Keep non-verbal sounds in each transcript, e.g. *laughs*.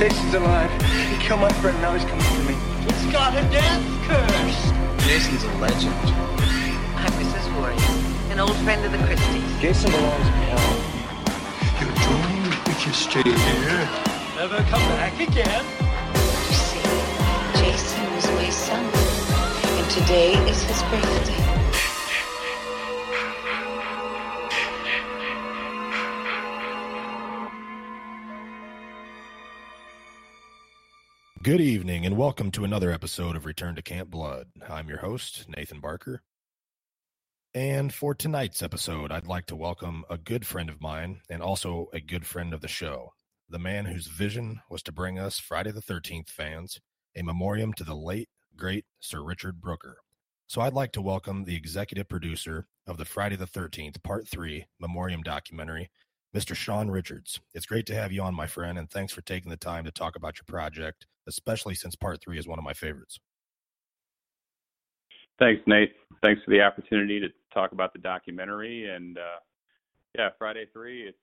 Jason's alive. He killed my friend, now he's coming for me. He's got a death curse. Jason's a legend. I'm Mrs. Voorhees, an old friend of the Christies. Jason belongs in hell. You're doomed if you stay here. Never come back again. You see, Jason was my son, and today is his birthday. Good evening, and welcome to another episode of Return to Camp Blood. I'm your host, Nathan Barker. And for tonight's episode, I'd like to welcome a good friend of mine and also a good friend of the show, the man whose vision was to bring us Friday the 13th fans a memoriam to the late, great Sir Richard Brooker. So I'd like to welcome the executive producer of the Friday the 13th Part 3 Memoriam documentary, Mr. Sean Richards. It's great to have you on, my friend, and thanks for taking the time to talk about your project, especially since Part 3 is one of my favorites. Thanks, Nate. Thanks for the opportunity to talk about the documentary. And uh, yeah, Friday 3, it's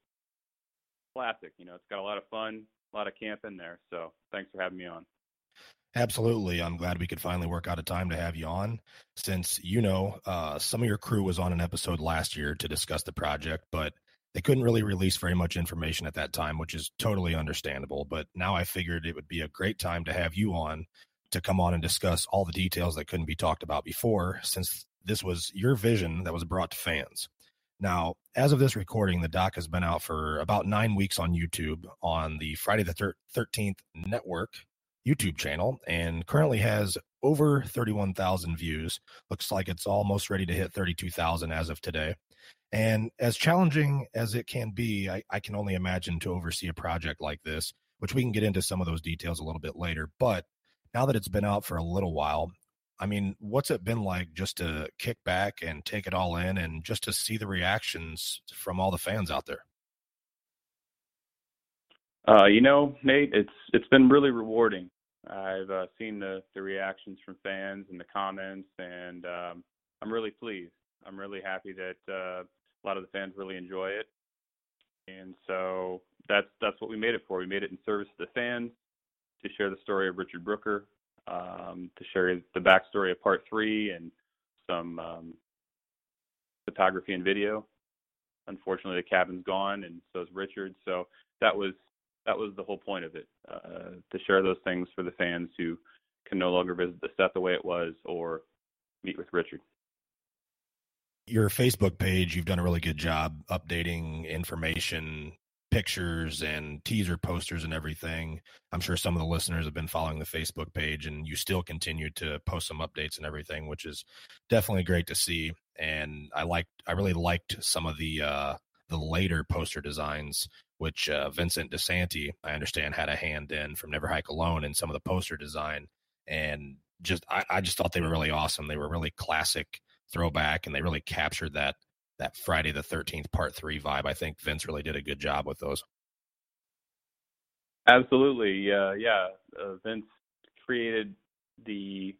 classic. You know, it's got a lot of fun, a lot of camp in there. So thanks for having me on. Absolutely. I'm glad we could finally work out a time to have you on. Since, you know, uh, some of your crew was on an episode last year to discuss the project, but they couldn't really release very much information at that time, which is totally understandable. But now I figured it would be a great time to have you on to come on and discuss all the details that couldn't be talked about before, since this was your vision that was brought to fans. Now, as of this recording, the doc has been out for about nine weeks on YouTube on the Friday the 13th Network YouTube channel and currently has over 31,000 views. Looks like it's almost ready to hit 32,000 as of today. And as challenging as it can be, I, I, can only imagine to oversee a project like this, which we can get into some of those details a little bit later. But now that it's been out for a little while, I mean, what's it been like just to kick back and take it all in and just to see the reactions from all the fans out there? Uh, you know, Nate, it's it's been really rewarding. I've uh, seen the the reactions from fans and the comments, and um, I'm really pleased. I'm really happy that uh, a lot of the fans really enjoy it, and so that's that's what we made it for. We made it in service to the fans to share the story of Richard Brooker, um, to share the backstory of Part Three, and some um, photography and video. Unfortunately, the cabin's gone, and so is Richard. So that was that was the whole point of it uh, to share those things for the fans who can no longer visit the set the way it was or meet with Richard. Your Facebook page, you've done a really good job updating information, pictures, and teaser posters and everything. I'm sure some of the listeners have been following the Facebook page, and you still continue to post some updates and everything, which is definitely great to see. And I liked, I really liked some of the uh, the later poster designs which uh, Vincent DeSanti, I understand, had a hand in from Never Hike Alone and some of the poster design. And just, I, I just thought they were really awesome. They were really classic throwback, and they really captured that that Friday the Thirteenth Part Three vibe. I think Vince really did a good job with those. Absolutely, yeah, yeah. Uh, Vince created the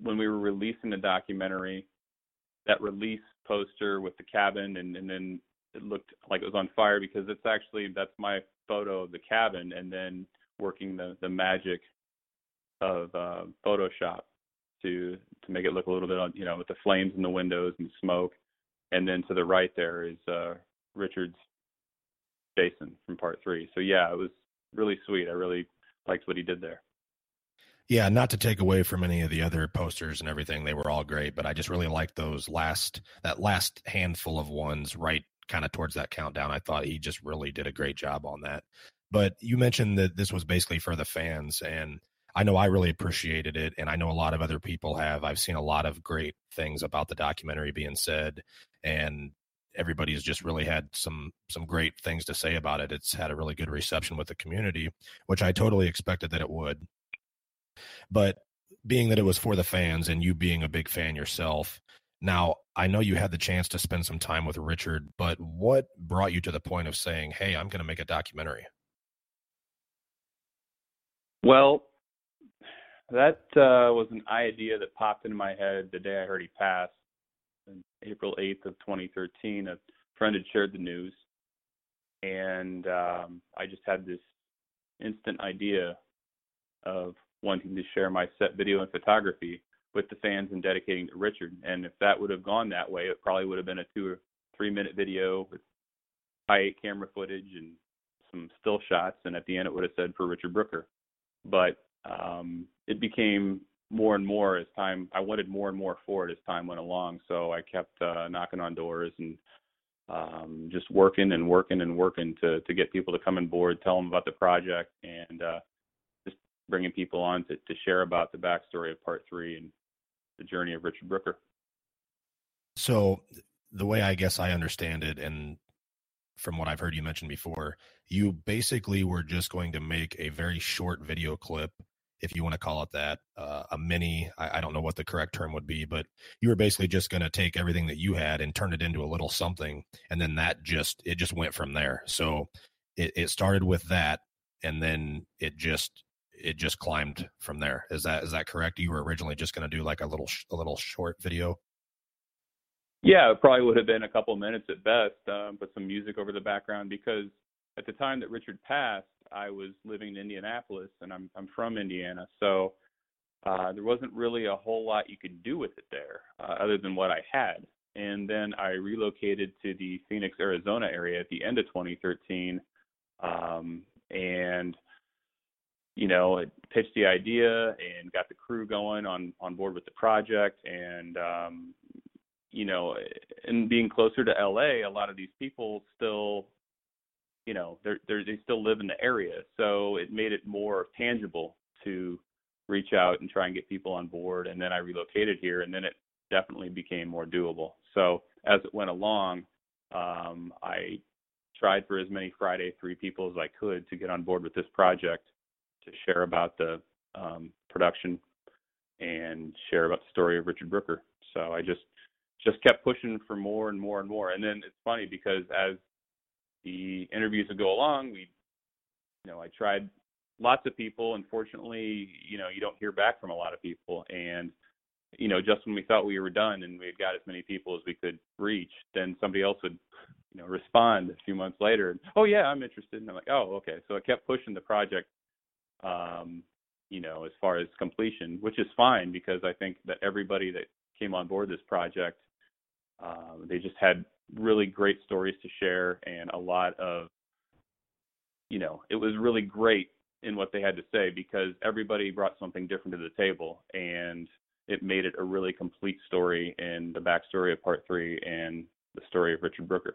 when we were releasing the documentary that release poster with the cabin and, and then it looked like it was on fire because it's actually that's my photo of the cabin and then working the the magic of uh, Photoshop to to make it look a little bit you know with the flames in the windows and smoke and then to the right there is uh, Richard's Jason from part three so yeah it was really sweet I really liked what he did there yeah, not to take away from any of the other posters and everything, they were all great, but I just really liked those last that last handful of ones right kind of towards that countdown. I thought he just really did a great job on that. But you mentioned that this was basically for the fans, and I know I really appreciated it, and I know a lot of other people have. I've seen a lot of great things about the documentary being said, and everybody's just really had some some great things to say about it. It's had a really good reception with the community, which I totally expected that it would. But being that it was for the fans and you being a big fan yourself, now, I know you had the chance to spend some time with Richard, but what brought you to the point of saying, "Hey, I'm going to make a documentary"? Well, that uh, was an idea that popped into my head the day I heard he passed, on April 8th of 2013. A friend had shared the news, and um, I just had this instant idea of wanting to share my set video and photography with the fans and dedicating to Richard. And if that would have gone that way, it probably would have been a two or three minute video with high camera footage and some still shots. And at the end, it would have said for Richard Brooker. But um, it became more and more as time. I wanted more and more for it as time went along. So I kept uh, knocking on doors and um, just working and working and working to to get people to come on board, tell them about the project, and uh, just bringing people on to, to share about the backstory of Part Three and the journey of Richard Brooker. So, the way I guess I understand it, and from what I've heard you mention before, you basically were just going to make a very short video clip if you want to call it that, uh, a mini. I, I, don't know what the correct term would be, but you were basically just going to take everything that you had and turn it into a little something, and then that just it just went from there. So it, it started with that, and then it just it just climbed from there. Is that is that correct? You were originally just going to do like a little a little short video. Yeah, it probably would have been a couple minutes at best, uh, but some music over the background because at the time that Richard passed, I was living in Indianapolis, and I'm I'm from Indiana, so uh, there wasn't really a whole lot you could do with it there, uh, other than what I had. And then I relocated to the Phoenix, Arizona area at the end of 2013, um, and you know, it pitched the idea and got the crew going on on board with the project, and um, you know, and being closer to LA, a lot of these people still you know they're, they're they still live in the area. So it made it more tangible to reach out and try and get people on board. And then i relocated here and then it definitely became more doable. So as it went along um, i tried for as many friday three people as i could to get on board with this project to share about the um, production and share about the story of richard brooker. So i just just kept pushing for more and more and more. And then it's funny because as the interviews would go along. We, you know, I tried lots of people. Unfortunately, you know, you don't hear back from a lot of people. And, you know, just when we thought we were done and we had got as many people as we could reach, then somebody else would, you know, respond a few months later. And, oh yeah, I'm interested. And I'm like, oh, okay. So I kept pushing the project, um, you know, as far as completion, which is fine because I think that everybody that came on board this project, um, they just had really great stories to share and a lot of you know it was really great in what they had to say because everybody brought something different to the table and it made it a really complete story in the backstory of part three and the story of richard brooker.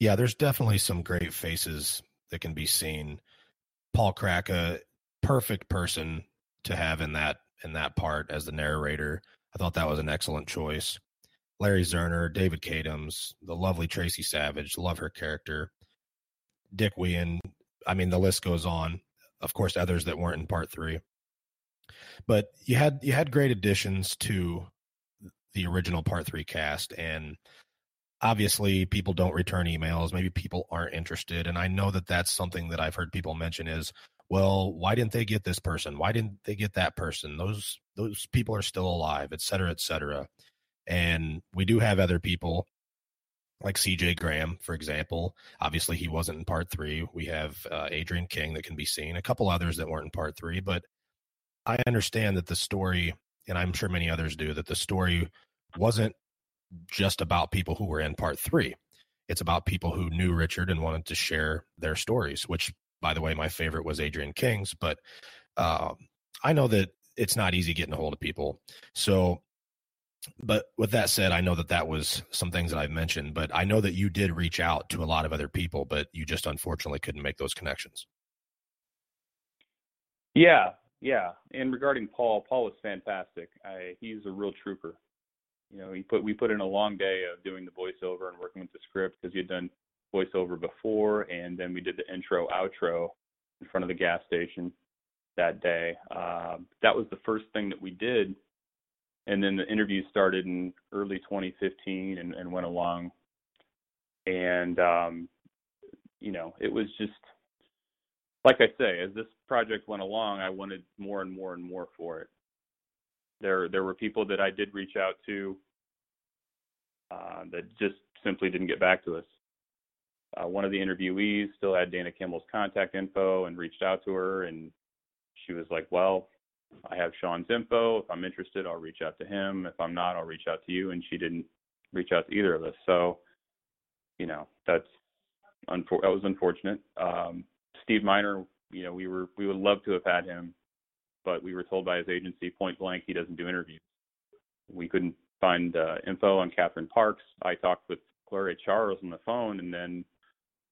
Yeah there's definitely some great faces that can be seen. Paul Kratka, perfect person to have in that in that part as the narrator. I thought that was an excellent choice Larry Zerner, David Katims, the lovely Tracy Savage, love her character. Dick Wieand. I mean, the list goes on. Of course, others that weren't in part three. But you had you had great additions to the original part three cast, and obviously people don't return emails. Maybe people aren't interested, and I know that that's something that I've heard people mention is, well, why didn't they get this person? Why didn't they get that person? Those those people are still alive, et cetera, et cetera. And we do have other people like CJ Graham, for example. Obviously, he wasn't in part three. We have uh, Adrienne King that can be seen, a couple others that weren't in part three. But I understand that the story, and I'm sure many others do, that the story wasn't just about people who were in part three. It's about people who knew Richard and wanted to share their stories, which, by the way, my favorite was Adrienne King's. But uh, I know that it's not easy getting a hold of people. So but with that said, I know that that was some things that I've mentioned, but I know that you did reach out to a lot of other people, but you just unfortunately couldn't make those connections. Yeah, yeah. And regarding Paul, Paul was fantastic. I, he's a real trooper. You know, he put we put in a long day of doing the voiceover and working with the script because he had done voiceover before, and then we did the intro outro in front of the gas station that day. Uh, that was the first thing that we did and then the interviews started in early 2015 and, and went along. And um, you know it was just like i say as this project went along i wanted more and more and more for it. There there were people that i did reach out to uh, that just simply didn't get back to us. Uh, one of the interviewees still had Dana Kimmell's contact info and reached out to her, and she was like, "Well, I have Sean's info. If I'm interested, I'll reach out to him. If I'm not, I'll reach out to you." And she didn't reach out to either of us. So, you know, that's unfor- that was unfortunate. Um, Steve Miner, you know, we were we would love to have had him, but we were told by his agency point blank he doesn't do interviews. We couldn't find uh, info on Catherine Parks. I talked with Gloria Charles on the phone, and then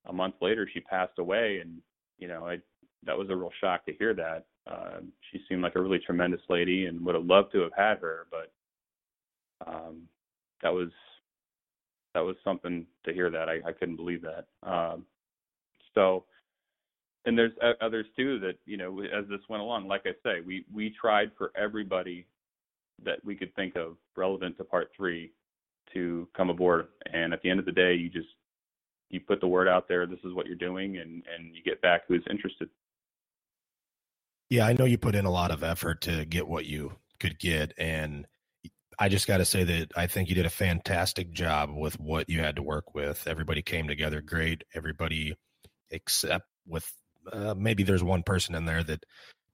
a month later she passed away, and you know, I that was a real shock to hear that. Uh, she seemed like a really tremendous lady, and would have loved to have had her, but um, that was that was something to hear that. I, I couldn't believe that. Um, so, and there's others too that you know as this went along. Like I say, we we tried for everybody that we could think of relevant to part three to come aboard. And at the end of the day, you just you put the word out there. This is what you're doing, and and you get back who's interested. Yeah, I know you put in a lot of effort to get what you could get, and I just got to say that I think you did a fantastic job with what you had to work with. Everybody came together great. Everybody, except with uh, maybe there's one person in there that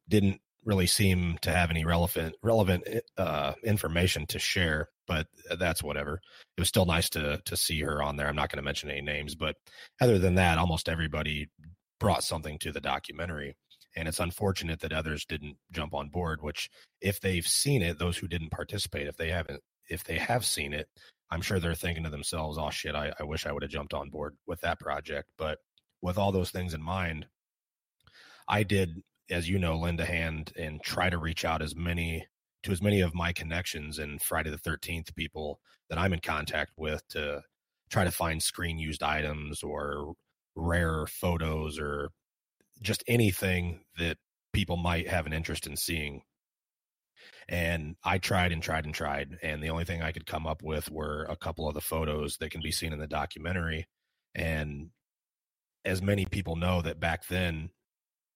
didn't really seem to have any relevant relevant uh, information to share. But that's whatever. It was still nice to to see her on there. I'm not going to mention any names, but other than that, almost everybody brought something to the documentary. And it's unfortunate that others didn't jump on board. Which, if they've seen it, those who didn't participate, if they haven't, if they have seen it, I'm sure they're thinking to themselves, "Oh shit, I, I wish I would have jumped on board with that project." But with all those things in mind, I did as you know, lend a hand and try to reach out as many to as many of my connections and Friday the 13th people that I'm in contact with to try to find screen used items or rare photos or just anything that people might have an interest in seeing. And I tried and tried and tried. And the only thing I could come up with were a couple of the photos that can be seen in the documentary. And as many people know that back then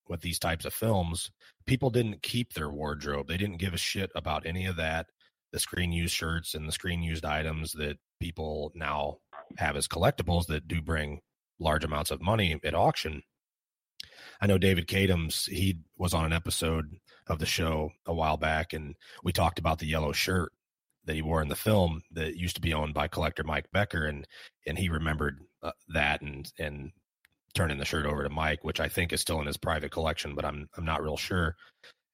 with these types of films, people didn't keep their wardrobe. They didn't give a shit about any of that. The screen used shirts and the screen used items that people now have as collectibles that do bring large amounts of money at auction. I know David Katims, he was on an episode of the show a while back, and we talked about the yellow shirt that he wore in the film that used to be owned by collector Mike Becker, and and he remembered uh, that and and turning the shirt over to Mike, which I think is still in his private collection, but I'm I'm not real sure.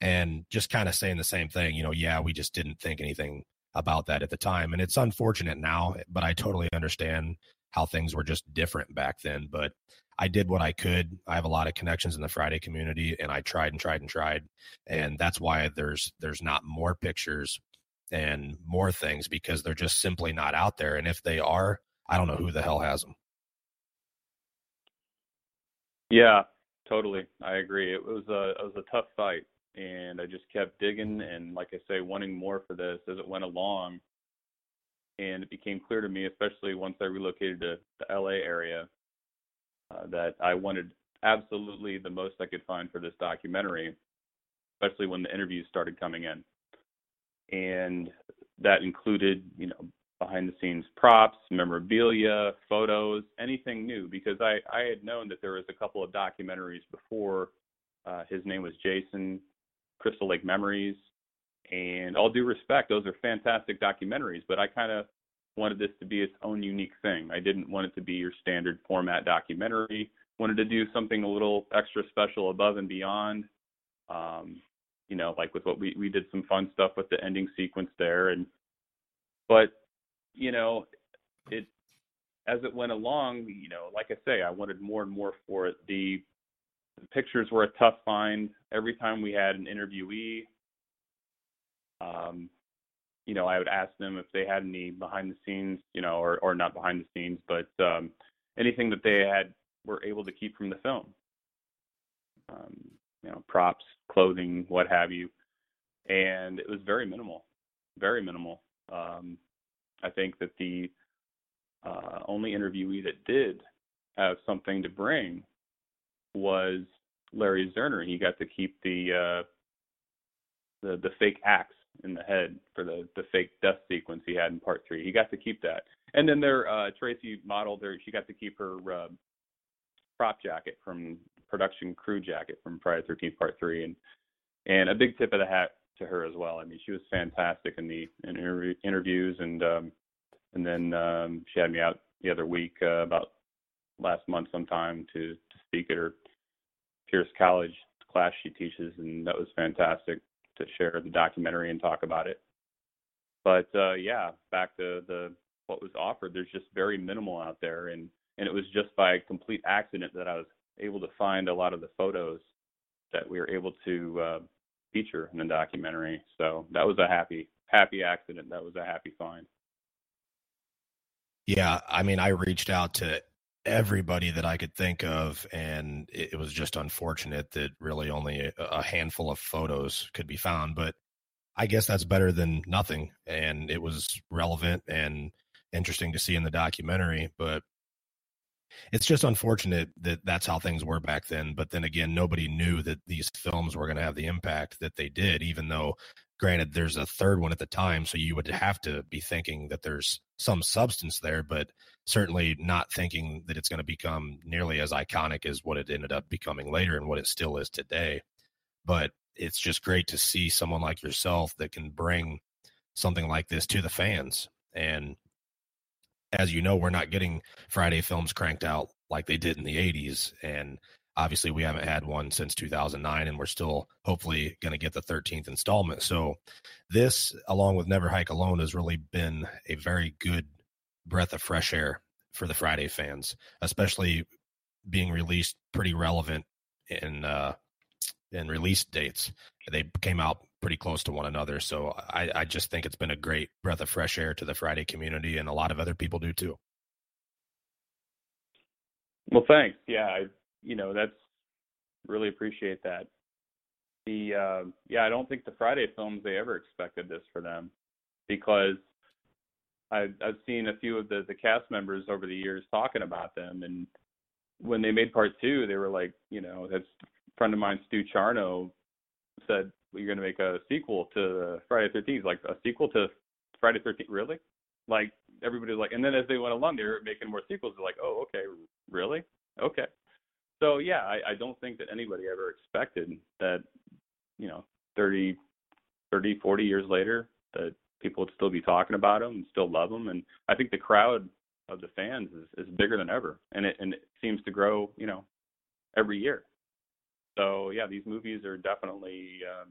And just kind of saying the same thing, you know, yeah, we just didn't think anything about that at the time. And it's unfortunate now, but I totally understand how things were just different back then. But I did what I could. I have a lot of connections in the Friday community and I tried and tried and tried. And that's why there's there's not more pictures and more things because they're just simply not out there. And if they are, I don't know who the hell has them. Yeah, totally. I agree. It was a it was a tough fight, and I just kept digging and, like I say, wanting more for this as it went along. And it became clear to me, especially once I relocated to the LA area, uh, that I wanted absolutely the most I could find for this documentary, especially when the interviews started coming in. And that included, you know, behind the scenes props, memorabilia, photos, anything new because I, I had known that there was a couple of documentaries before. Uh, his name was Jason, Crystal Lake Memories, and all due respect, those are fantastic documentaries, but I kind of wanted this to be its own unique thing. I didn't want it to be your standard format documentary. Wanted to do something a little extra special above and beyond. Um, you know, like with what we we did some fun stuff with the ending sequence there and but you know, it as it went along, you know, like I say, I wanted more and more for it. The, the pictures were a tough find. Every time we had an interviewee, um, you know, I would ask them if they had any behind the scenes, you know, or or not behind the scenes, but um, anything that they had were able to keep from the film. Um, you know, props, clothing, what have you, and it was very minimal, very minimal. Um, I think that the uh, only interviewee that did have something to bring was Larry Zerner. He got to keep the uh, the the fake axe in the head for the the fake death sequence he had in part three. He got to keep that. And then there, uh, Tracy modeled there. She got to keep her uh, prop jacket from production crew jacket from Friday Thirteenth Part Three, and and a big tip of the hat to her as well. I mean, she was fantastic in the in interview, interviews, and um, and then um, she had me out the other week uh, about last month sometime to to speak at her Pierce College class she teaches, and that was fantastic to share the documentary and talk about it. But uh, yeah, back to the what was offered. There's just very minimal out there, and and it was just by complete accident that I was able to find a lot of the photos that we were able to uh, feature in the documentary. So that was a happy happy accident. That was a happy find. Yeah, I mean, I reached out to everybody that I could think of, and it, was just unfortunate that really only a, a handful of photos could be found. But I guess that's better than nothing, and it was relevant and interesting to see in the documentary. But it's just unfortunate that that's how things were back then. But then again, nobody knew that these films were going to have the impact that they did, even though, granted, there's a third one at the time. So you would have to be thinking that there's some substance there, but certainly not thinking that it's going to become nearly as iconic as what it ended up becoming later and what it still is today. But it's just great to see someone like yourself that can bring something like this to the fans. And as you know, we're not getting Friday films cranked out like they did in the 80s. And obviously, we haven't had one since 2009, and we're still hopefully going to get the 13th installment. So, this, along with Never Hike Alone, has really been a very good breath of fresh air for the Friday fans, especially being released pretty relevant in uh, in release dates. They came out pretty close to one another. So I, I just think it's been a great breath of fresh air to the Friday community, and a lot of other people do too. Well, thanks. Yeah, I, you know, that's really appreciate that. The uh, yeah, I don't think the Friday films they ever expected this for them because I've I've seen a few of the the cast members over the years talking about them, and when they made part two, they were like, you know, that's friend of mine, Stu Charno, said you're going to make a sequel to Friday the 13th, like a sequel to Friday 13th, really? Like everybody's like, and then as they went along, they're making more sequels. They're like, oh, okay, really? Okay. So yeah, I, I don't think that anybody ever expected that, you know, 30, 30, 40 years later, that people would still be talking about them and still love them. And I think the crowd of the fans is, is bigger than ever, and it and it seems to grow, you know, every year. So yeah, these movies are definitely uh,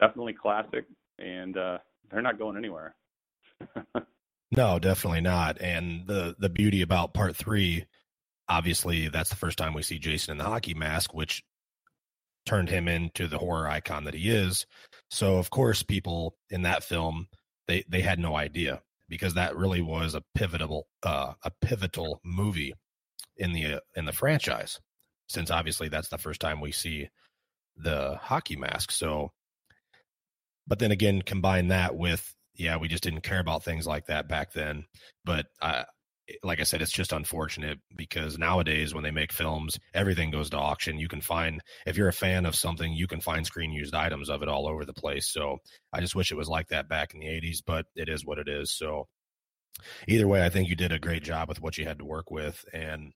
definitely classic, and uh, they're not going anywhere. *laughs* no, definitely not. And the the beauty about part three, obviously, that's the first time we see Jason in the hockey mask, which turned him into the horror icon that he is. So of course, people in that film they they had no idea because that really was a pivotal uh, a pivotal movie in the uh, in the franchise since obviously that's the first time we see the hockey mask. So, but then again, combine that with yeah, we just didn't care about things like that back then. But I, like I said, it's just unfortunate because nowadays when they make films, everything goes to auction. You can find if you're a fan of something, you can find screen used items of it all over the place. So I just wish it was like that back in the '80s, but it is what it is. So either way, I think you did a great job with what you had to work with, and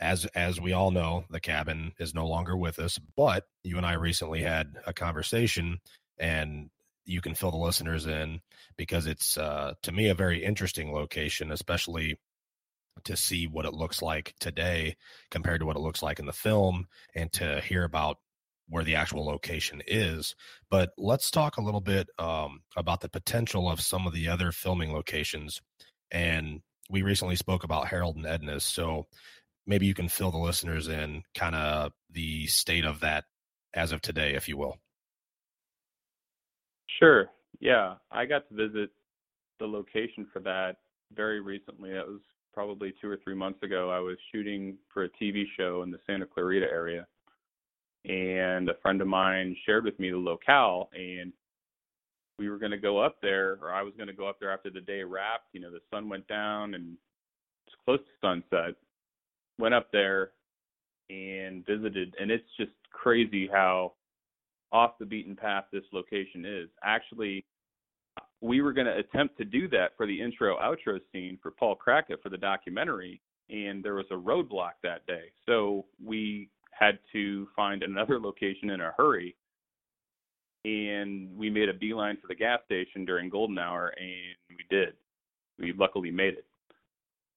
as as we all know, the cabin is no longer with us. But you and I recently had a conversation, and you can fill the listeners in because it's uh, to me a very interesting location, especially to see what it looks like today compared to what it looks like in the film, and to hear about where the actual location is. But let's talk a little bit um, about the potential of some of the other filming locations. And we recently spoke about Harold and Edna's. So maybe you can fill the listeners in kind of the state of that as of today, if you will. Sure. Yeah, I got to visit the location for that very recently. That was probably two or three months ago. I was shooting for a TV show in the Santa Clarita area, and a friend of mine shared with me the locale, and we were going to go up there, or I was going to go up there after the day wrapped. You know, the sun went down and it's close to sunset, went up there and visited, and it's just crazy how off the beaten path this location is. Actually, we were going to attempt to do that for the intro outro scene for Paul Kratka for the documentary, and there was a roadblock that day. So we had to find another *laughs* location in a hurry. And we made a beeline for the gas station during golden hour, and we did. We luckily made it.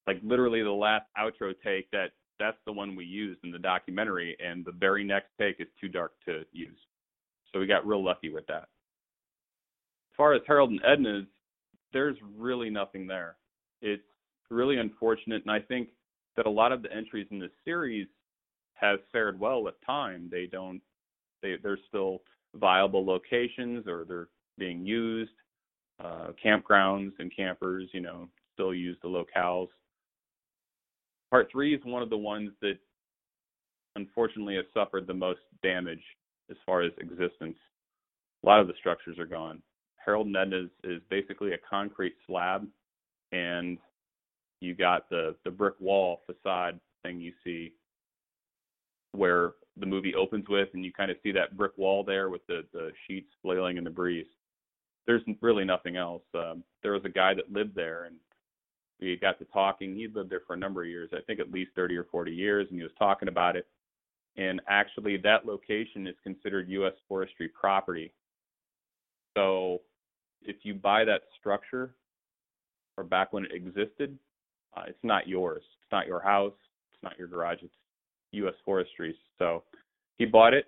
Like literally the last outro take that that's the one we used in the documentary, and the very next take is too dark to use. So we got real lucky with that. As far as Harold and Edna's, there's really nothing there. It's really unfortunate, and I think that a lot of the entries in this series have fared well with time. They don't they they're still viable locations or they're being used. Uh, campgrounds and campers, you know, still use the locales. Part three is one of the ones that unfortunately has suffered the most damage as far as existence. A lot of the structures are gone. Harold and Edna's is basically a concrete slab, and you got the the brick wall facade thing you see where the movie opens with, and you kind of see that brick wall there with the the sheets flailing in the breeze. There's really nothing else. Um, there was a guy that lived there, and we got to talking. He lived there for a number of years, I think at least 30 or 40 years, and he was talking about it. And actually, that location is considered U.S. forestry property. So, if you buy that structure, or back when it existed, uh, it's not yours. It's not your house. It's not your garage. It's U.S. Forestry. So he bought it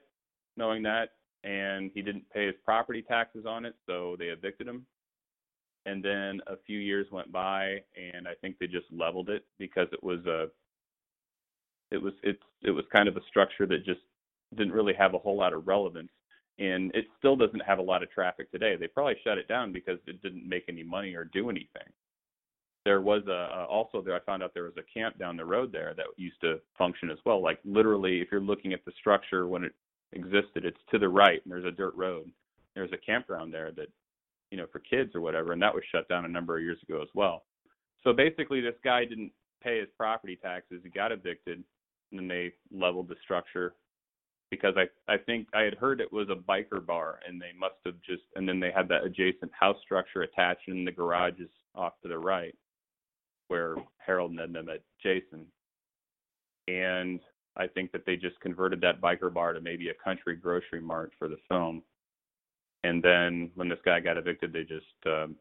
knowing that, and he didn't pay his property taxes on it, so they evicted him. And then a few years went by, and I think they just leveled it because it was a it was it's it was kind of a structure that just didn't really have a whole lot of relevance and it still doesn't have a lot of traffic today. They probably shut it down because it didn't make any money or do anything there was a also there I found out there was a camp down the road there that used to function as well. Like literally, if you're looking at the structure when it existed, it's to the right and there's a dirt road. There's a campground there that you know for kids or whatever, and that was shut down a number of years ago as well. So basically, this guy didn't pay his property taxes. He got evicted, and then they leveled the structure because I I think I had heard it was a biker bar, and they must have just and then they had that adjacent house structure attached, and the garage is off to the right where Harold and Edna met Jason. And I think that they just converted that biker bar to maybe a country grocery mart for the film. And then when this guy got evicted, they just um,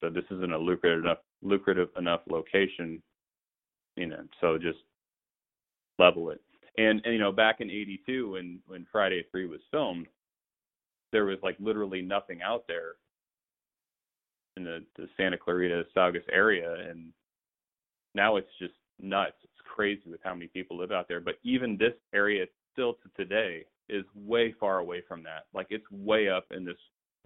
said this isn't a lucrative enough lucrative enough location, you know. So just level it. And, and you know, back in '82 when when Friday Three was filmed, there was like literally nothing out there in the, the Santa Clarita Saugus area, and now it's just nuts. It's crazy with how many people live out there. But even this area, still to today, is way far away from that. Like it's way up in this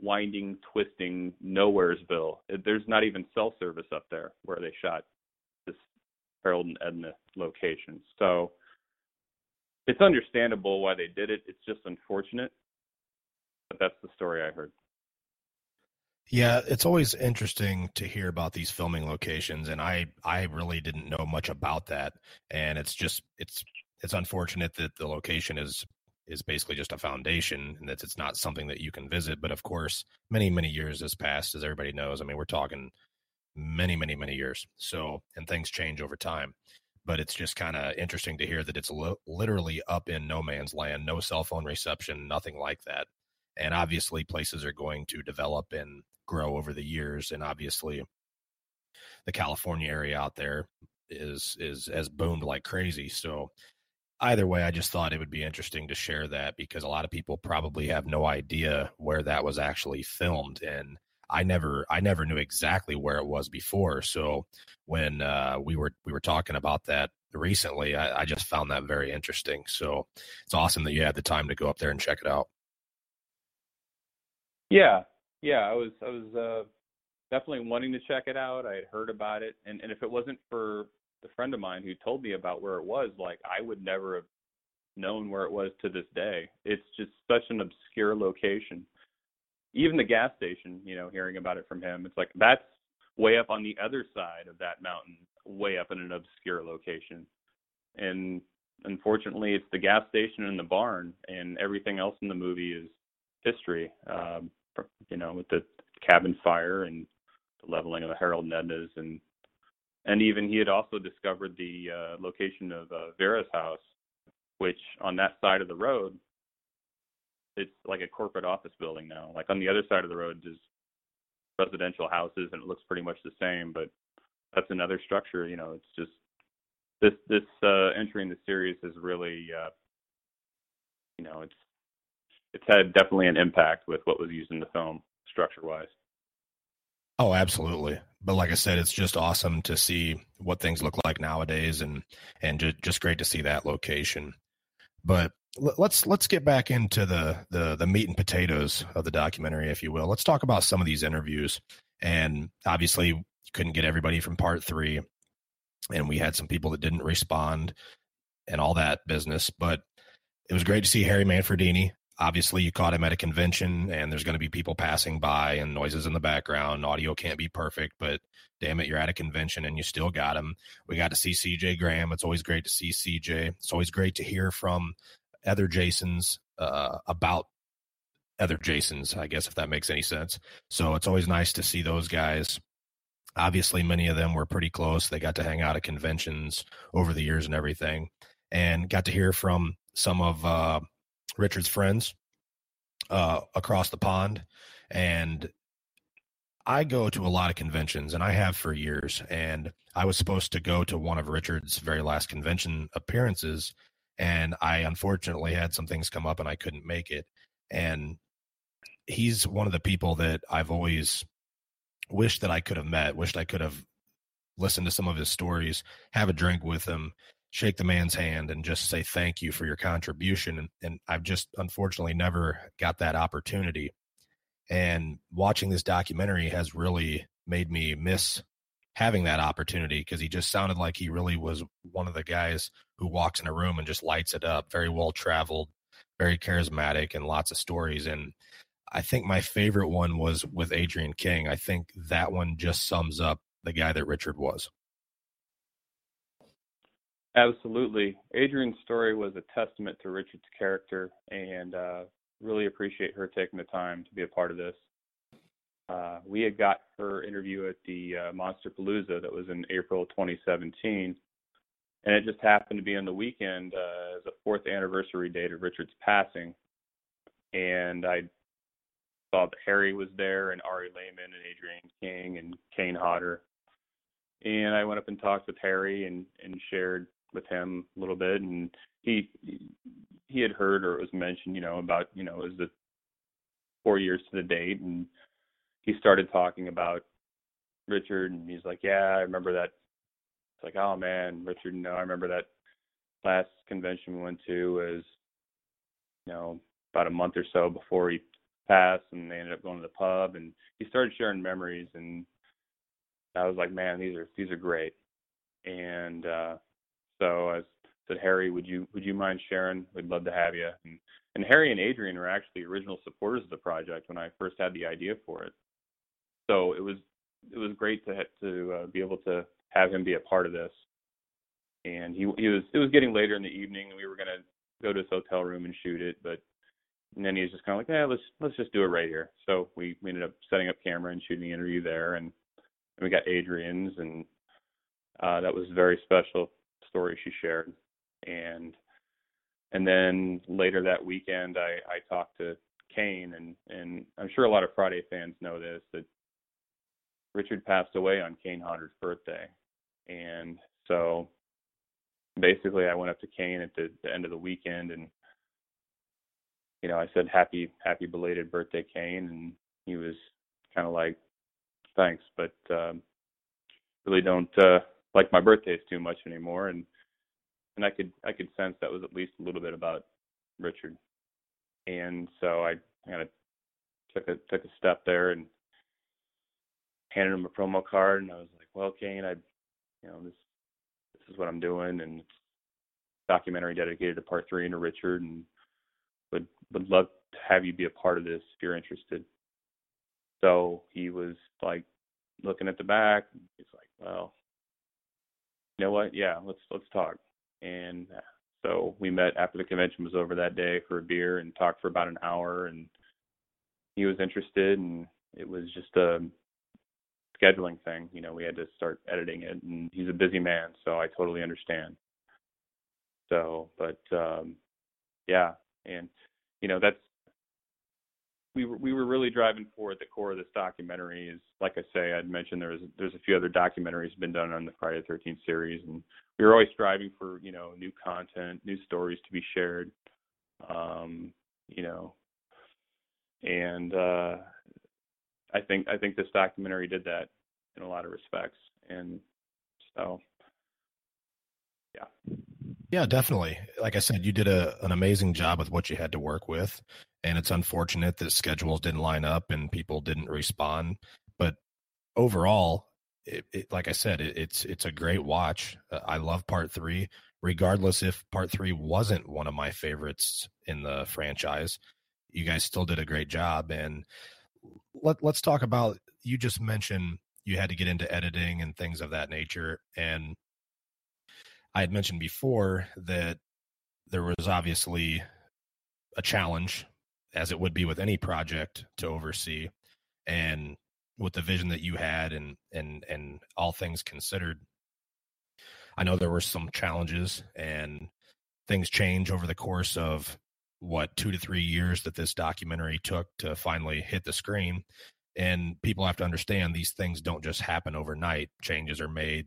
winding, twisting nowheresville. There's not even cell service up there where they shot this Harold and Edna location. So it's understandable why they did it. It's just unfortunate. But that's the story I heard. Yeah, it's always interesting to hear about these filming locations, and I I really didn't know much about that, and it's just it's it's unfortunate that the location is is basically just a foundation and that it's not something that you can visit. But of course, many many years has passed, as everybody knows. I mean, we're talking many many many years. So and things change over time. But it's just kind of interesting to hear that it's li- literally up in no man's land, no cell phone reception, nothing like that. And obviously, places are going to develop and grow over the years and obviously the California area out there is is has boomed like crazy so either way I just thought it would be interesting to share that because a lot of people probably have no idea where that was actually filmed and I never I never knew exactly where it was before so when uh, we were we were talking about that recently I, I just found that very interesting so it's awesome that you had the time to go up there and check it out yeah yeah, I was I was uh, definitely wanting to check it out. I had heard about it, and and if it wasn't for the friend of mine who told me about where it was, like I would never have known where it was to this day. It's just such an obscure location. Even the gas station, you know, hearing about it from him, it's like that's way up on the other side of that mountain, way up in an obscure location. And unfortunately, it's the gas station and the barn, and everything else in the movie is history. Um, you know, with the cabin fire and the leveling of the Harold and Edna's and and even he had also discovered the uh, location of uh, Vera's house, which on that side of the road, it's like a corporate office building now. Like on the other side of the road is residential houses, and it looks pretty much the same. But that's another structure. You know, it's just this this uh, entry in the series is really, uh, you know, it's it's had definitely an impact with what was used in the film structure wise. Oh, absolutely. But like I said, it's just awesome to see what things look like nowadays, and and just, just great to see that location. But let's let's get back into the the the meat and potatoes of the documentary, if you will. Let's talk about some of these interviews. And obviously, you couldn't get everybody from part three, and we had some people that didn't respond, and all that business. But it was great to see Harry Manfredini obviously you caught him at a convention and there's going to be people passing by and noises in the background audio can't be perfect but damn it you're at a convention and you still got him we got to see cj graham it's always great to see cj it's always great to hear from other jasons uh, about other jasons i guess if that makes any sense so it's always nice to see those guys obviously many of them were pretty close they got to hang out at conventions over the years and everything and got to hear from some of uh, Richard's friends uh, across the pond, and I go to a lot of conventions, and I have for years. And I was supposed to go to one of Richard's very last convention appearances, and I unfortunately had some things come up, and I couldn't make it. And he's one of the people that I've always wished that I could have met, wished I could have listened to some of his stories, have a drink with him, shake the man's hand and just say thank you for your contribution. And, and I've just unfortunately never got that opportunity. And watching this documentary has really made me miss having that opportunity because he just sounded like he really was one of the guys who walks in a room and just lights it up. Very well traveled, very charismatic, and lots of stories. And I think my favorite one was with Adrienne King. I think that one just sums up the guy that Richard was. Absolutely. Adrienne's story was a testament to Richard's character, and uh, really appreciate her taking the time to be a part of this. Uh, we had got her interview at the uh, Monsterpalooza that was in April 2017, and it just happened to be on the weekend uh, as a fourth anniversary date of Richard's passing. And I saw that Harry was there, and Ari Lehman, and Adrienne King, and Kane Hodder. And I went up and talked with Harry and, and shared with him a little bit, and he he had heard or it was mentioned, you know, about you know, is the four years to the date, and he started talking about Richard, and he's like, yeah, I remember that. It's like, oh man, Richard, no, I remember that last convention we went to was, you know, about a month or so before he passed, and they ended up going to the pub, and he started sharing memories, and I was like, man, these are these are great, and uh so I said, Harry, would you would you mind sharing? We'd love to have you. And, and Harry and Adrienne were actually original supporters of the project when I first had the idea for it. So it was it was great to to uh, be able to have him be a part of this. And he he was it was getting later in the evening, and we were gonna go to his hotel room and shoot it, but and then he was just kind of like, yeah, let's let's just do it right here. So we, we ended up setting up camera and shooting the interview there, and, and we got Adrienne's, and uh, that was a very special story she shared. And and then later that weekend, I, I talked to Kane, and and I'm sure a lot of Friday fans know this that Richard passed away on Kane Hodder's birthday, and so basically I went up to Kane at the, the end of the weekend, and you know I said happy happy belated birthday, Kane, and he was kind of like thanks, but um, really don't uh, like my birthdays too much anymore. And and I could I could sense that was at least a little bit about Richard. And so I kind of took a took a step there and handed him a promo card and I was like, Well Kane, I you know, this this is what I'm doing and it's documentary dedicated to part three and to Richard and would would love to have you be a part of this if you're interested. So he was like looking at the back. He's like, "Well, you know what? Yeah, let's let's talk. And so we met after the convention was over that day for a beer and talked for about an hour. And he was interested, and it was just a scheduling thing. You know, we had to start editing it, and he's a busy man, so I totally understand. So, but um, yeah, and you know that's we were we were really driving for at the core of this documentary is like I say I'd mentioned there's there's a few other documentaries been done on the Friday the Thirteenth series and we were always striving for you know new content new stories to be shared um, you know and uh, I think I think this documentary did that in a lot of respects and so yeah yeah definitely like I said you did a, an amazing job with what you had to work with and it's unfortunate that schedules didn't line up and people didn't respond. But overall, it, it, like I said, it, it's it's a great watch. Uh, I love part three, regardless if part three wasn't one of my favorites in the franchise. You guys still did a great job, and let let's talk about. You just mentioned you had to get into editing and things of that nature, and I had mentioned before that there was obviously a challenge as it would be with any project to oversee and with the vision that you had and and and all things considered i know there were some challenges and things change over the course of what two to three years that this documentary took to finally hit the screen and people have to understand these things don't just happen overnight changes are made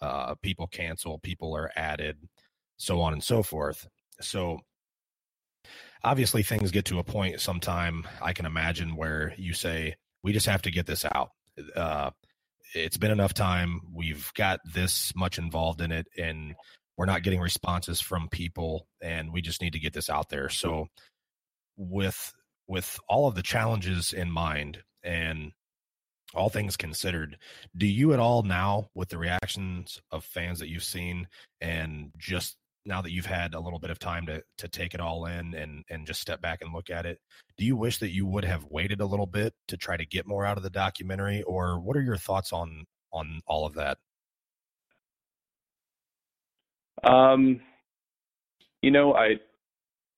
uh, people cancel people are added so on and so forth so obviously things get to a point sometime I can imagine where you say, we just have to get this out. Uh, it's been enough time. We've got this much involved in it and we're not getting responses from people and we just need to get this out there. So with with all of the challenges in mind and all things considered, do you at all now with the reactions of fans that you've seen and just now that you've had a little bit of time to to take it all in and and just step back and look at it do you wish that you would have waited a little bit to try to get more out of the documentary or what are your thoughts on on all of that um you know i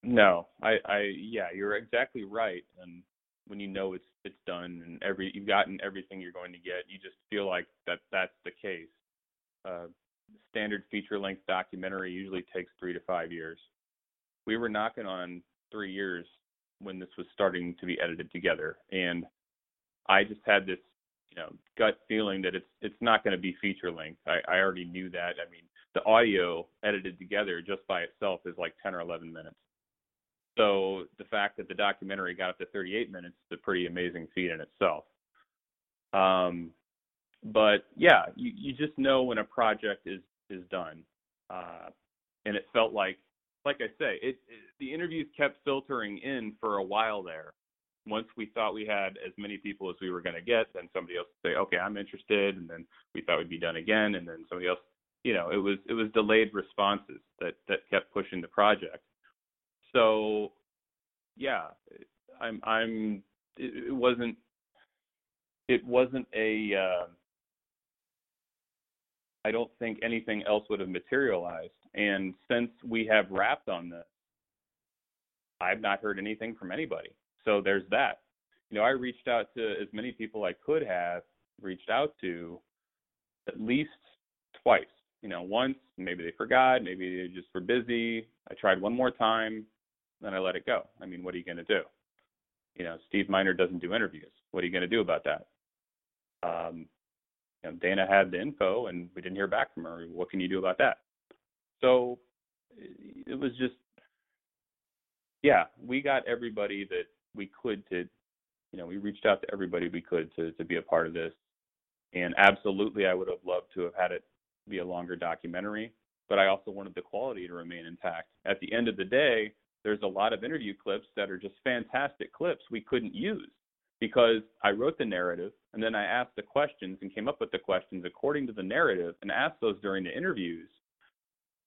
no i i yeah you're exactly right and when you know it's it's done and every you've gotten everything you're going to get you just feel like that that's the case uh standard feature length documentary usually takes three to five years. We were knocking on three years when this was starting to be edited together, and I just had this, you know, gut feeling that it's it's not going to be feature length. I, I already knew that. I mean, the audio edited together just by itself is like 10 or 11 minutes. So the fact that the documentary got up to 38 minutes is a pretty amazing feat in itself. Um, but yeah, you, you just know when a project is is done, uh, and it felt like, like I say, it, it the interviews kept filtering in for a while there. Once we thought we had as many people as we were going to get, then somebody else would say, "Okay, I'm interested," and then we thought we'd be done again, and then somebody else. You know, it was it was delayed responses that that kept pushing the project. So, yeah, I'm I'm. It, it wasn't. It wasn't a. Uh, I don't think anything else would have materialized. And since we have wrapped on this, I've not heard anything from anybody. So there's that. You know, I reached out to as many people I could have reached out to at least twice. You know, once maybe they forgot, maybe they just were busy. I tried one more time, then I let it go. I mean, what are you going to do? You know, Steve Miner doesn't do interviews. What are you going to do about that? Um, you know, Dana had the info and we didn't hear back from her. What can you do about that? So it was just, yeah, we got everybody that we could to, you know, we reached out to everybody we could to to be a part of this. And absolutely, I would have loved to have had it be a longer documentary, but I also wanted the quality to remain intact. At the end of the day, there's a lot of interview clips that are just fantastic clips we couldn't use because I wrote the narrative and then I asked the questions and came up with the questions according to the narrative and asked those during the interviews.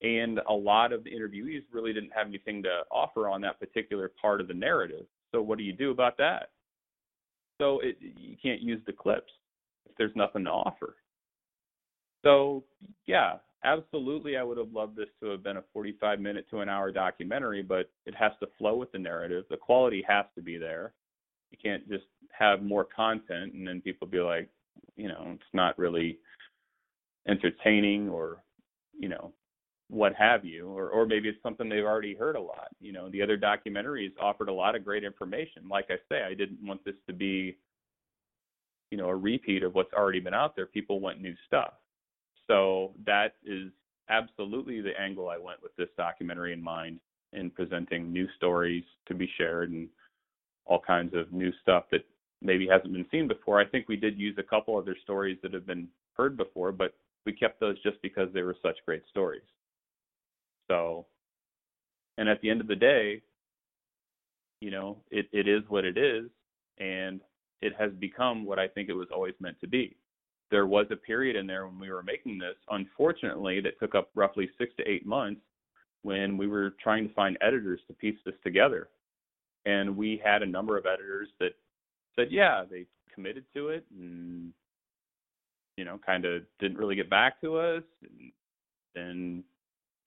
And a lot of the interviewees really didn't have anything to offer on that particular part of the narrative. So what do you do about that? So it, you can't use the clips if there's nothing to offer. So yeah, absolutely, I would have loved this to have been a 45 minute to an hour documentary, but it has to flow with the narrative. The quality has to be there you can't just have more content and then people be like, you know, it's not really entertaining or, you know, what have you, or or maybe it's something they've already heard a lot. You know, the other documentaries offered a lot of great information. Like I say, I didn't want this to be, you know, a repeat of what's already been out there. People want new stuff. So that is absolutely the angle I went with this documentary in mind in presenting new stories to be shared and all kinds of new stuff that maybe hasn't been seen before. I think we did use a couple other stories that have been heard before, but we kept those just because they were such great stories. So, and at the end of the day, you know, it, it is what it is, and it has become what I think it was always meant to be. There was a period in there when we were making this, unfortunately, that took up roughly six to eight months when we were trying to find editors to piece this together. And we had a number of editors that said, yeah, they committed to it and, you know, kind of didn't really get back to us. And then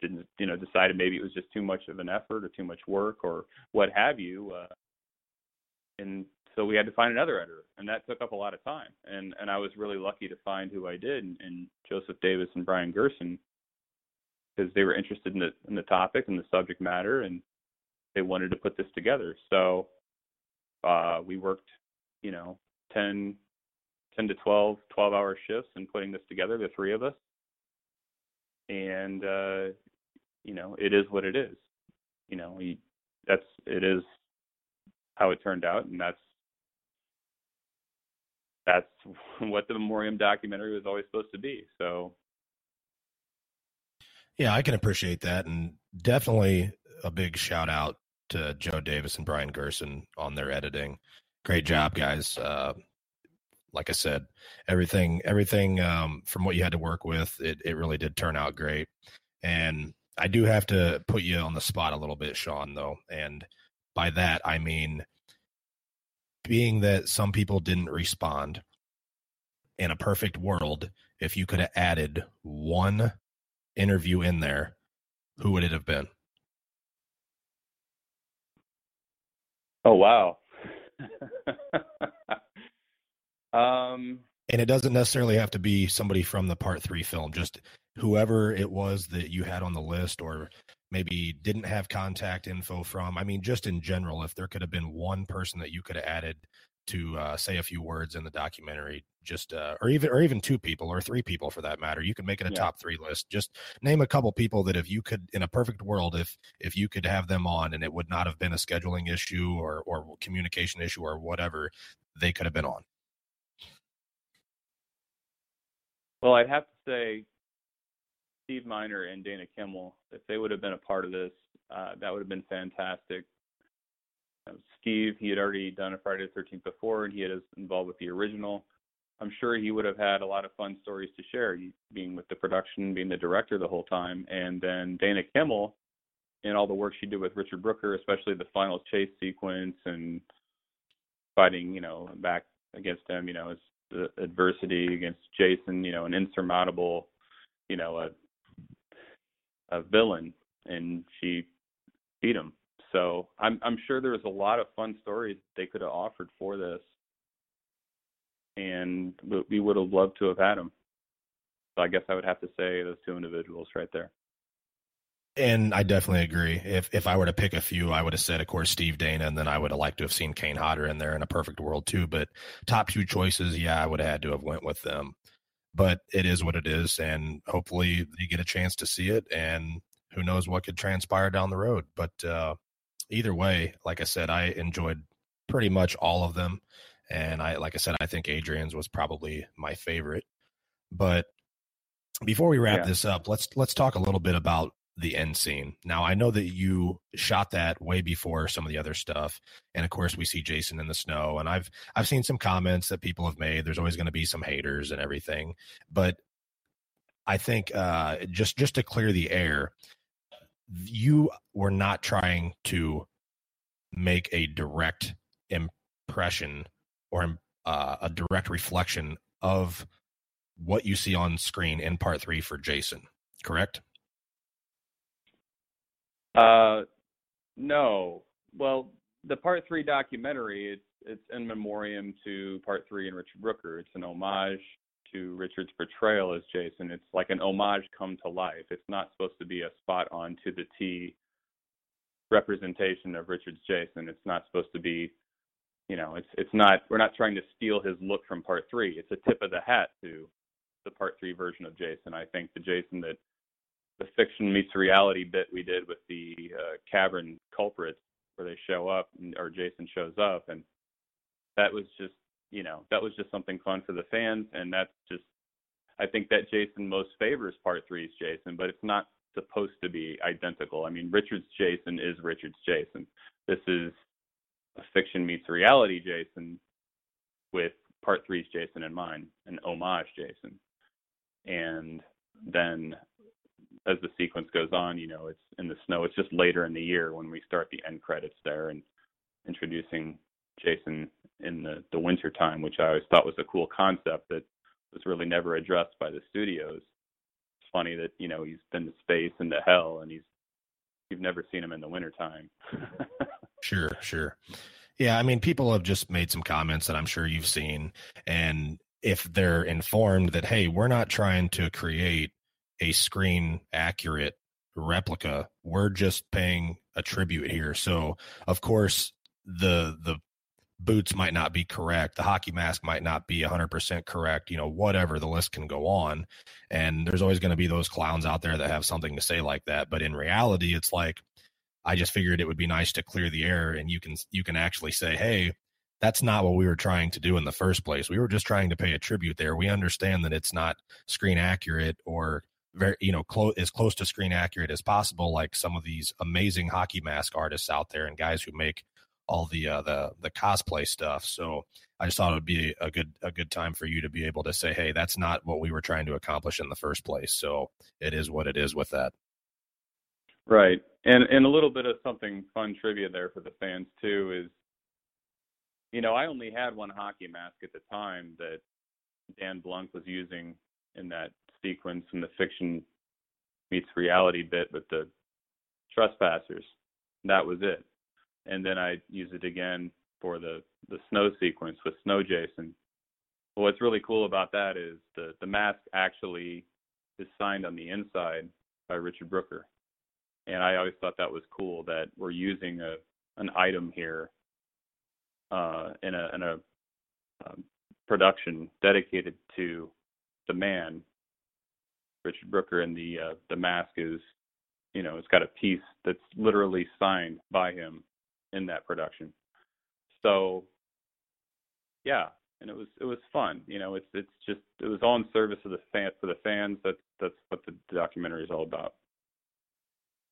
didn't you know decided maybe it was just too much of an effort or too much work or what have you uh, and so we had to find another editor and that took up a lot of time. And and I was really lucky to find who I did and, Joseph Davis and Brian Gerson because they were interested in the in the topic and the subject matter and they wanted to put this together. So uh, we worked you know 10 10 to 12 12 hour shifts in putting this together the three of us. And uh, you know, it is what it is. You know, he, that's it is how it turned out, and that's that's *laughs* what the Memoriam documentary was always supposed to be. So, yeah, I can appreciate that, and definitely a big shout out to Joe Davis and Brian Gerson on their editing. Great job, guys. Uh, like I said, everything everything um, from what you had to work with, it it really did turn out great. And I do have to put you on the spot a little bit, Sean, though, and by that I mean being that some people didn't respond. In a perfect world, if you could have added one interview in there, who would it have been? Oh wow. *laughs* Um, and it doesn't necessarily have to be somebody from the part three film, just whoever it was that you had on the list or maybe didn't have contact info from. I mean, just in general, if there could have been one person that you could have added to uh, say a few words in the documentary, just uh, or even or even two people or three people for that matter, you could make it a yeah. top three list. Just name a couple people that if you could, in a perfect world, if if you could have them on and it would not have been a scheduling issue or or communication issue or whatever, they could have been on. Well, I'd have to say Steve Miner and Dana Kimmell, if they would have been a part of this, uh, that would have been fantastic. Um, Steve, he had already done a Friday the 13th before, and he had involved with the original. I'm sure he would have had a lot of fun stories to share, being with the production, being the director the whole time. And then Dana Kimmell, and all the work she did with Richard Brooker, especially the final chase sequence and fighting, you know, back against him, you know, the adversity against Jason, you know, an insurmountable, you know, a a villain, and she beat him. So I'm I'm sure there was a lot of fun stories they could have offered for this, and we would have loved to have had them. So I guess I would have to say those two individuals right there. And I definitely agree. If if I were to pick a few, I would have said, of course, Steve Dana, and then I would have liked to have seen Kane Hodder in there in a perfect world too. But top two choices, yeah, I would have had to have went with them. But it is what it is, and hopefully you get a chance to see it, and who knows what could transpire down the road. But uh, either way, like I said, I enjoyed pretty much all of them, and I like I said, I think Adrienne's was probably my favorite. But before we wrap yeah. this up, let's let's talk a little bit about the end scene. Now, I know that you shot that way before some of the other stuff, and of course, we see Jason in the snow. And I've I've seen some comments that people have made. There's always going to be some haters and everything, but I think uh, just just to clear the air, you were not trying to make a direct impression or uh, a direct reflection of what you see on screen in part three for Jason, correct? Uh, no. Well, the part three documentary, it's it's in memoriam to Part Three and Richard Brooker. It's an homage to Richard's portrayal as Jason. It's like an homage come to life. It's not supposed to be a spot on to the T representation of Richard's Jason. It's not supposed to be, you know, it's it's not. We're not trying to steal his look from Part Three. It's a tip of the hat to the Part Three version of Jason. I think the Jason that the fiction meets reality bit we did with the uh, cavern culprits, where they show up and, or Jason shows up, and that was just, you know, that was just something fun for the fans, and that's just. I think that Jason most favors Part Three's Jason, but it's not supposed to be identical. I mean, Richard's Jason is Richard's Jason. This is a fiction meets reality Jason with part three's Jason in mind, an homage Jason. And then as the sequence goes on, you know, it's in the snow. It's just later in the year when we start the end credits there and introducing Jason in the, the winter time, which I always thought was a cool concept that was really never addressed by the studios It's funny that you know he's been to space and to hell, and he's you've never seen him in the winter time. *laughs* sure, sure. Yeah, I mean, people have just made some comments that I'm sure you've seen, and if they're informed that hey, we're not trying to create a screen accurate replica, we're just paying a tribute here. So, of course, the the boots might not be correct. The hockey mask might not be 100% correct you know whatever the list can go on. And there's always going to be those clowns out there that have something to say like that. But in reality it's like i just figured it would be nice to clear the air and you can you can actually say hey that's not what we were trying to do in the first place. We were just trying to pay a tribute there. We understand that it's not screen accurate or very you know close as close to screen accurate as possible like some of these amazing hockey mask artists out there and guys who make all the uh, the the cosplay stuff. So I just thought it would be a good a good time for you to be able to say, hey, that's not what we were trying to accomplish in the first place. So it is what it is with that. Right, and and a little bit of something fun trivia there for the fans too is, you know, I only had one hockey mask at the time that Dan Blunk was using in that sequence in the fiction meets reality bit with the trespassers. That was it and then I use it again for the the snow sequence with Snow Jason. What's really cool about that is the the mask actually is signed on the inside by Richard Brooker, and I always thought that was cool that we're using a an item here uh, in a in a um, production dedicated to the man Richard Brooker, and the uh, the mask is you know it's got a piece that's literally signed by him in that production. So yeah, and it was it was fun. You know, it's it's just it was all in service of the fan for the fans. That's that's what the documentary is all about.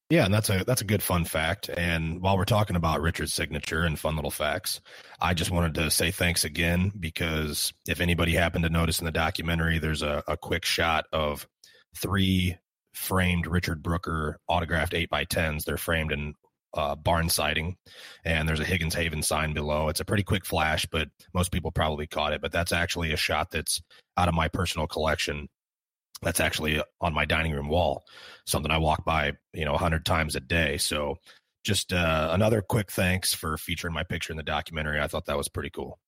Yeah, and that's a that's a good fun fact. And while we're talking about Richard's signature and fun little facts, I just wanted to say thanks again because if anybody happened to notice in the documentary, there's a, a quick shot of three framed Richard Brooker autographed eight by tens. They're framed in uh, barn siding, and there's a Higgins Haven sign below. It's a pretty quick flash, but most people probably caught it. But that's actually a shot that's out of my personal collection. That's actually on my dining room wall, something I walk by, you know, a hundred times a day. So, just uh, another quick thanks for featuring my picture in the documentary. I thought that was pretty cool.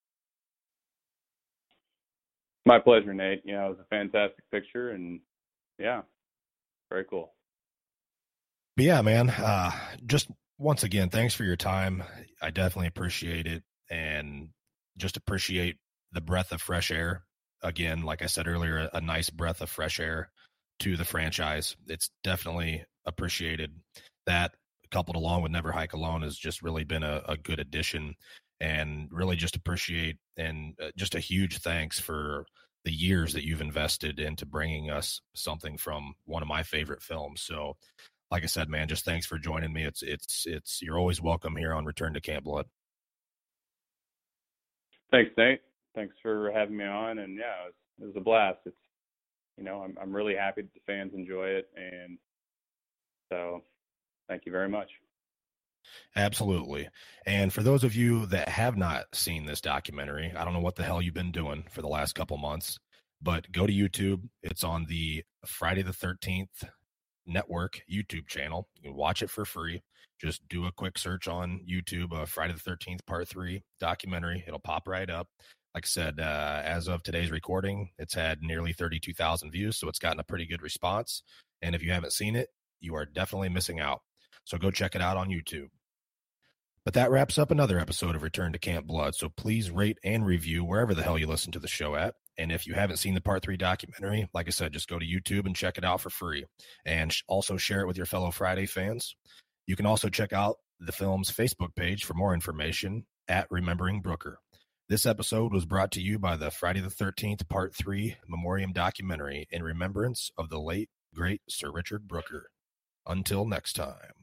My pleasure, Nate. You know, it was a fantastic picture, and yeah, very cool. But yeah, man, uh, just once again, thanks for your time. I definitely appreciate it and just appreciate the breath of fresh air. Again, like I said earlier, a, nice breath of fresh air to the franchise. It's definitely appreciated. That coupled along with Never Hike Alone has just really been a, a good addition and really just appreciate and uh, just a huge thanks for the years that you've invested into bringing us something from one of my favorite films. So like I said, man, just thanks for joining me. It's it's it's you're always welcome here on Return to Camp Blood. Thanks, Nate. Thanks for having me on, and yeah, it was, it was a blast. It's you know I'm I'm really happy that the fans enjoy it, and so thank you very much. Absolutely. And for those of you that have not seen this documentary, I don't know what the hell you've been doing for the last couple months, but go to YouTube. It's on the Friday the 13th Network YouTube channel. You can watch it for free. Just do a quick search on YouTube, uh, Friday the 13th, Part 3 documentary. It'll pop right up. Like I said, uh, as of today's recording, it's had nearly 32,000 views, so it's gotten a pretty good response. And if you haven't seen it, you are definitely missing out. So go check it out on YouTube. But that wraps up another episode of Return to Camp Blood. So please rate and review wherever the hell you listen to the show at. And if you haven't seen the part three documentary, like I said, just go to YouTube and check it out for free. And also share it with your fellow Friday fans. You can also check out the film's Facebook page for more information at Remembering Brooker. This episode was brought to you by the Friday the 13th Part 3 Memoriam documentary in remembrance of the late, great Sir Richard Brooker. Until next time.